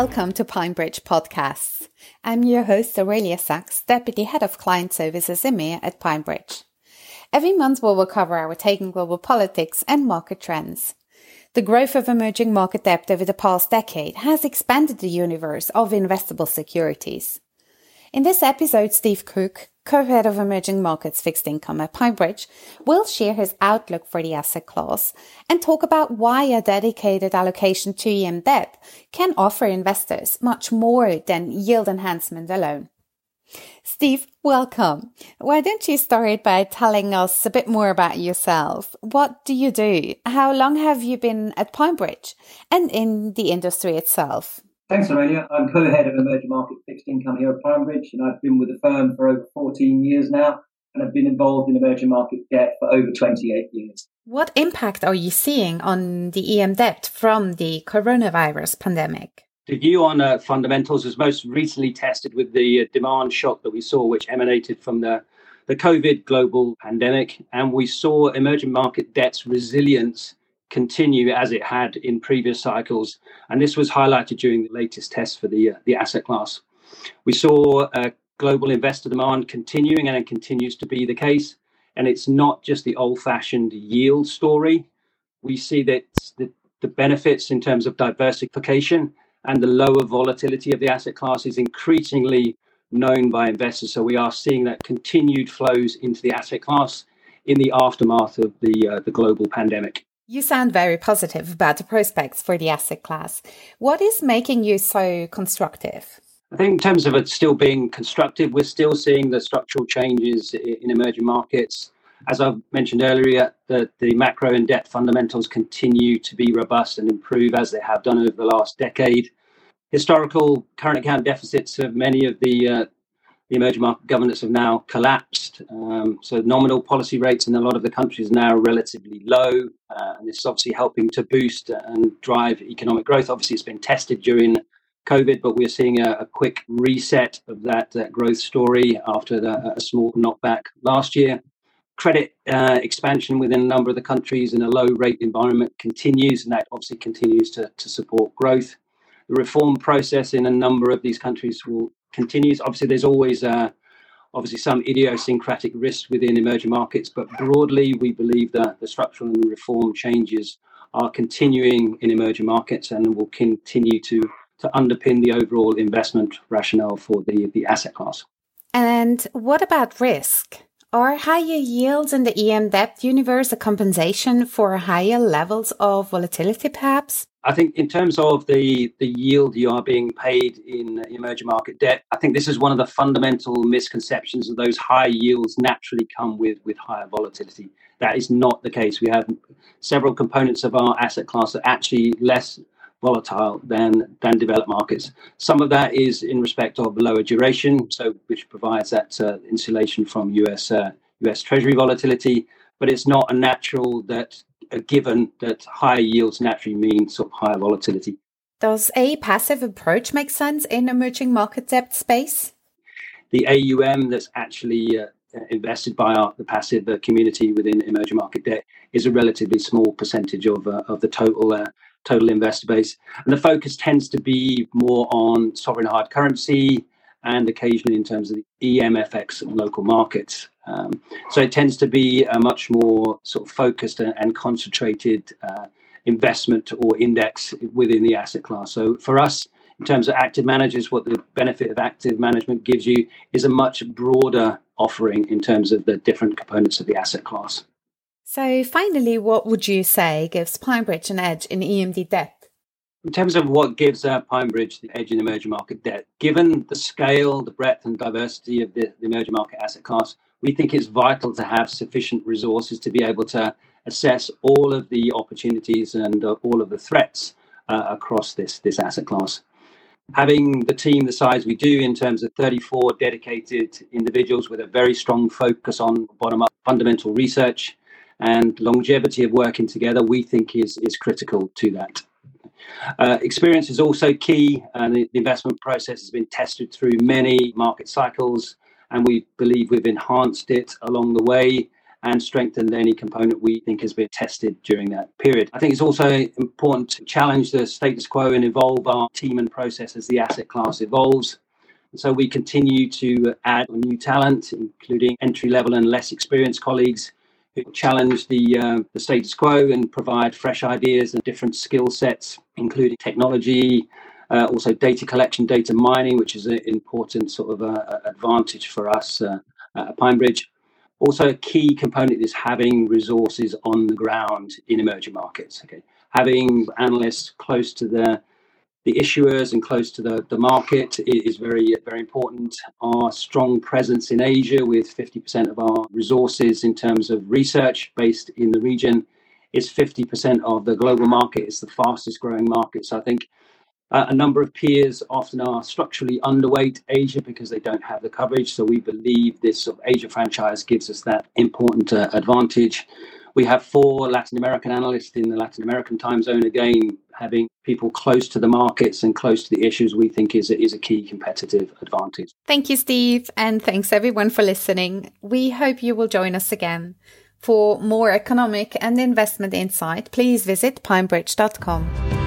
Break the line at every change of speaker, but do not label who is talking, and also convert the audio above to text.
Welcome to PineBridge Podcasts. I'm your host, Aurelia Sachs, Deputy Head of Client Services EMEA at PineBridge. Every month we will cover our take on global politics and market trends. The growth of emerging market debt over the past decade has expanded the universe of investable securities. In this episode, Steve Cook, co-head of emerging markets fixed income at PineBridge, will share his outlook for the asset class and talk about why a dedicated allocation to EM debt can offer investors much more than yield enhancement alone. Steve, welcome. Why don't you start by telling us a bit more about yourself? What do you do? How long have you been at PineBridge and in the industry itself?
Thanks, Aurelia. I'm co-head of emerging market fixed income here at PineBridge, and I've been with the firm for over 14 years now, and I've been involved in emerging market debt for over 28 years.
What impact are you seeing on the EM debt from the coronavirus pandemic?
The view on uh, fundamentals was most recently tested with the uh, demand shock that we saw, which emanated from the, the COVID global pandemic. And we saw emerging market debt's resilience continue as it had in previous cycles. And this was highlighted during the latest test for the, uh, the asset class. We saw uh, global investor demand continuing, and it continues to be the case. And it's not just the old fashioned yield story. We see that the, the benefits in terms of diversification and the lower volatility of the asset class is increasingly known by investors. So we are seeing that continued flows into the asset class in the aftermath of the uh, the global pandemic.
You sound very positive about the prospects for the asset class. What is making you so constructive?
I think, in terms of it still being constructive, we're still seeing the structural changes in emerging markets. As I mentioned earlier, the, the macro and debt fundamentals continue to be robust and improve as they have done over the last decade. Historical current account deficits of many of the uh, the emerging market governance have now collapsed. Um, so nominal policy rates in a lot of the countries are now relatively low, uh, and this is obviously helping to boost and drive economic growth. Obviously, it's been tested during COVID, but we're seeing a, a quick reset of that, that growth story after the, a small knockback last year. Credit uh, expansion within a number of the countries in a low rate environment continues, and that obviously continues to, to support growth. The reform process in a number of these countries will continues. Obviously, there's always uh, obviously some idiosyncratic risks within emerging markets, but broadly, we believe that the structural and reform changes are continuing in emerging markets and will continue to to underpin the overall investment rationale for the, the asset class.
And what about risk? Are higher yields in the EM debt universe a compensation for higher levels of volatility, perhaps?
I think in terms of the, the yield you are being paid in uh, emerging market debt, I think this is one of the fundamental misconceptions that those high yields naturally come with, with higher volatility. That is not the case. We have several components of our asset class that actually less volatile than than developed markets. Some of that is in respect of lower duration, so which provides that uh, insulation from US uh, US Treasury volatility. But it's not a natural that a given that higher yields naturally mean sort of higher volatility.
Does a passive approach make sense in emerging market debt space?
The AUM that's actually uh, invested by our, the passive uh, community within emerging market debt is a relatively small percentage of uh, of the total uh, total investor base. And the focus tends to be more on sovereign hard currency and occasionally in terms of the EMFX and local markets. Um, so it tends to be a much more sort of focused and, concentrated uh, investment or index within the asset class. So for us, in terms of active managers, what the benefit of active management gives you is a much broader offering in terms of the different components of the asset class.
So, finally, what would you say gives PineBridge an edge in EMD debt?
In terms of what gives uh, PineBridge the edge in emerging market debt, given the scale, the breadth, and diversity of the, the emerging market asset class, we think it's vital to have sufficient resources to be able to assess all of the opportunities and uh, all of the threats uh, across this, this asset class. Having the team the size we do in terms of 34 dedicated individuals with a very strong focus on bottom up fundamental research, and longevity of working together we think is is critical to that. Uh, experience is also key, and the, the investment process has been tested through many market cycles, and we believe we've enhanced it along the way. and strengthened any component we think has been tested during that period. I think it's also important to challenge the status quo and evolve our team and process as the asset class evolves. so we continue to add new talent, including entry level and less experienced colleagues challenge the, uh, the status quo and provide fresh ideas and different skill sets, including technology, uh, also data collection, data mining, which is an important sort of uh, advantage for us uh, at PineBridge. Also, a key component is having resources on the ground in emerging markets. Okay, having analysts close to the the issuers and close to the, the market is very very important. Our strong presence in Asia, with 50% of our resources in terms of research based in the region, is 50% of the global market. It's the fastest growing market. So I think uh, a number of peers often are structurally underweight Asia because they don't have the coverage. So we believe this sort of Asia franchise gives us that important uh, advantage. We have four Latin American analysts in the Latin American time zone. Again, having people close to the markets and close to the issues, we think is a, is a key competitive advantage.
Thank you, Steve, and thanks everyone for listening. We hope you will join us again. For more economic and investment insight, please visit pinebridge.com.